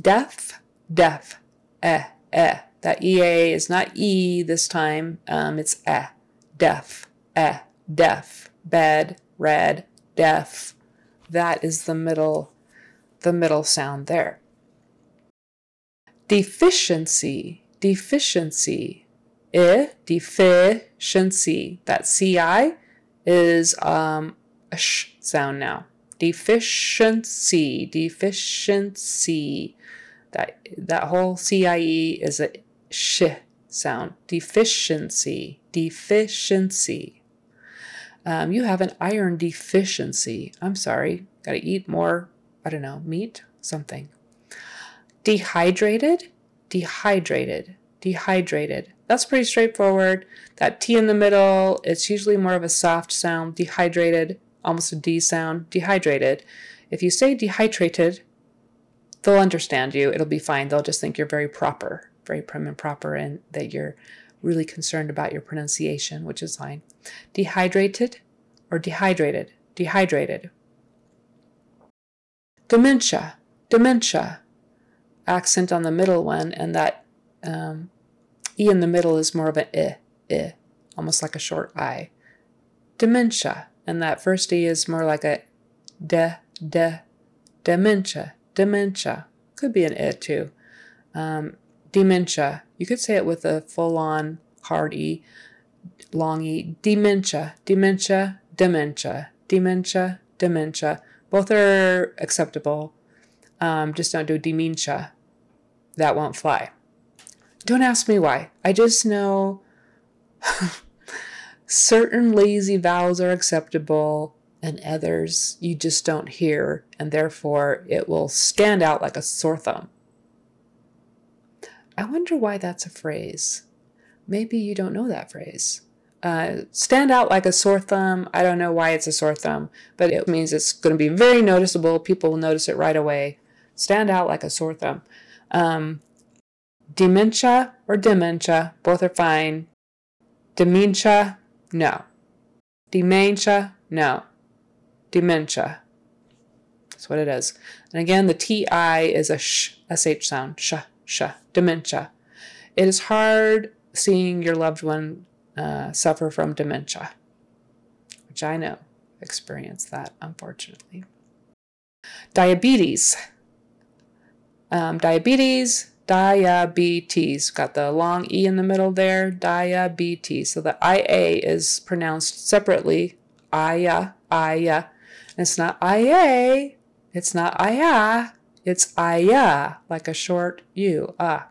Deaf, deaf, eh, eh. That EA is not E this time, um, it's eh. Deaf, eh, deaf, bed, red, deaf. That is the middle, the middle sound there. Deficiency, deficiency, I, deficiency. That CI is um, a sh sound now. Deficiency, deficiency. That that whole CIE is a sh sound. Deficiency, deficiency. Um, you have an iron deficiency. I'm sorry. Got to eat more, I don't know, meat, something. Dehydrated, dehydrated, dehydrated. That's pretty straightforward. That T in the middle, it's usually more of a soft sound. Dehydrated, almost a D sound. Dehydrated. If you say dehydrated, they'll understand you. It'll be fine. They'll just think you're very proper, very prim and proper, and that you're really concerned about your pronunciation, which is fine. Dehydrated or dehydrated, dehydrated. Dementia, dementia. Accent on the middle one, and that um, E in the middle is more of an I, I, almost like a short I. Dementia, and that first E is more like a de, de, dementia, dementia. Could be an I too. Um, dementia. You could say it with a full on hard E, long E. Dementia, dementia, dementia, dementia, dementia. Both are acceptable. Um, just don't do dementia. That won't fly. Don't ask me why. I just know certain lazy vowels are acceptable and others you just don't hear, and therefore it will stand out like a sore thumb. I wonder why that's a phrase. Maybe you don't know that phrase. Uh, stand out like a sore thumb. I don't know why it's a sore thumb, but it means it's going to be very noticeable. People will notice it right away. Stand out like a sore thumb. Um, Dementia or dementia, both are fine. Dementia, no. Dementia, no. Dementia. That's what it is. And again, the TI is a sh, sh sound. Sh, sh. Dementia. It is hard seeing your loved one uh, suffer from dementia, which I know experienced that, unfortunately. Diabetes. Um, diabetes, diabetes. Got the long E in the middle there, diabetes. So the IA is pronounced separately, Aya, Aya. It's not Ia, it's not Aya, it's Aya, like a short U. Ah.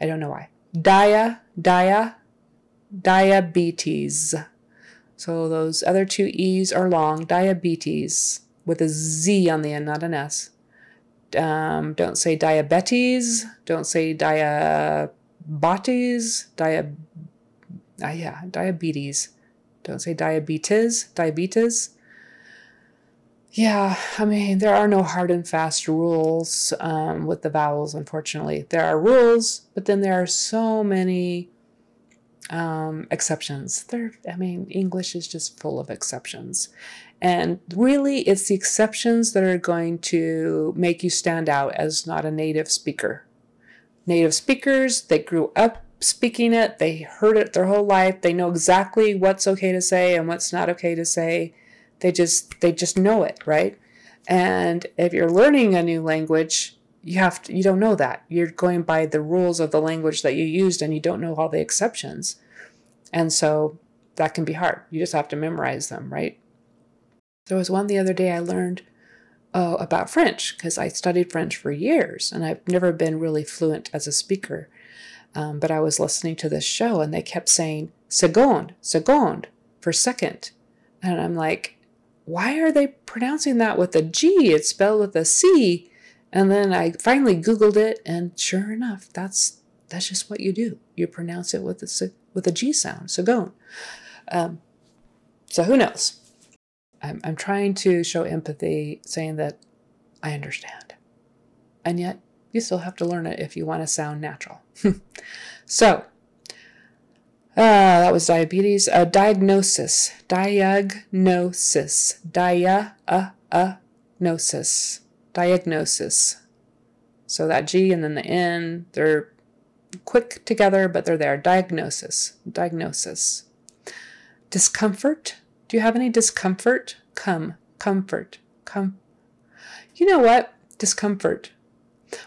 I don't know why. Dia, dia, diabetes. So those other two E's are long, diabetes, with a Z on the end, not an S. Um, don't say diabetes. Don't say diabetes. Dia, uh, yeah, diabetes. Don't say diabetes. Diabetes. Yeah, I mean, there are no hard and fast rules um, with the vowels, unfortunately. There are rules, but then there are so many um, exceptions. There, I mean, English is just full of exceptions. And really, it's the exceptions that are going to make you stand out as not a native speaker. Native speakers, they grew up speaking it, they heard it their whole life, they know exactly what's okay to say and what's not okay to say. They just they just know it, right? And if you're learning a new language, you have to, you don't know that. You're going by the rules of the language that you used and you don't know all the exceptions. And so that can be hard. You just have to memorize them, right? There was one the other day I learned uh, about French because I studied French for years and I've never been really fluent as a speaker. Um, but I was listening to this show and they kept saying seconde, seconde for second. And I'm like, why are they pronouncing that with a G? It's spelled with a C. And then I finally Googled it, and sure enough, that's that's just what you do. You pronounce it with a with a G sound, seconde. Um, so who knows? I'm, I'm trying to show empathy, saying that I understand. And yet, you still have to learn it if you want to sound natural. so, uh, that was diabetes. Uh, diagnosis. Diagnosis. Dia, uh, uh, gnosis. Diagnosis. So that G and then the N, they're quick together, but they're there. Diagnosis. Diagnosis. Discomfort. Do you have any discomfort? Come. Comfort. Come. You know what? Discomfort.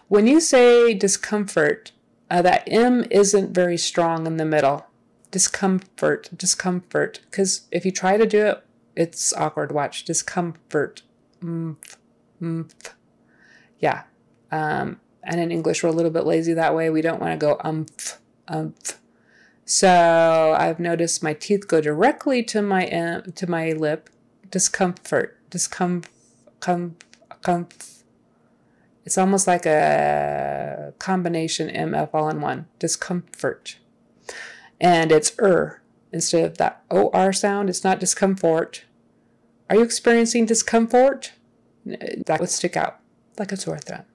When you say discomfort, uh, that M isn't very strong in the middle. Discomfort, discomfort. Because if you try to do it, it's awkward. Watch. Discomfort. Mph, mph. Yeah. Um, and in English, we're a little bit lazy that way. We don't want to go umph, umph. So I've noticed my teeth go directly to my uh, to my lip. Discomfort, discomfort, com, com, it's almost like a combination MF all in one. Discomfort. And it's er instead of that OR sound. It's not discomfort. Are you experiencing discomfort? That would stick out like a sore throat.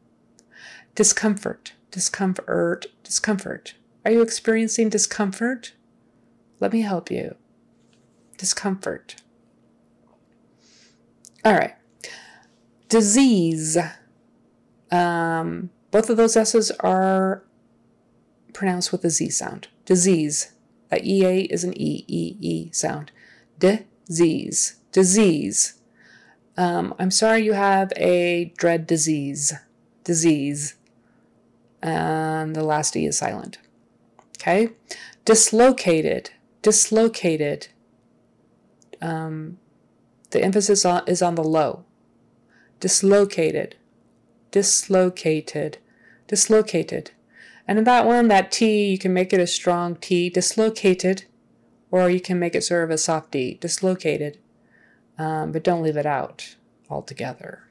Discomfort, discomfort, discomfort. Are you experiencing discomfort? Let me help you. Discomfort. All right. Disease. Um, both of those S's are pronounced with a Z sound. Disease. That EA is an E, E, E sound. Disease. Disease. Um, I'm sorry you have a dread disease. Disease. And the last E is silent. Okay? Dislocated. Dislocated. Um, the emphasis on, is on the low. Dislocated dislocated, dislocated. And in that one, that T, you can make it a strong T, dislocated, or you can make it sort of a soft D, dislocated. Um, but don't leave it out altogether.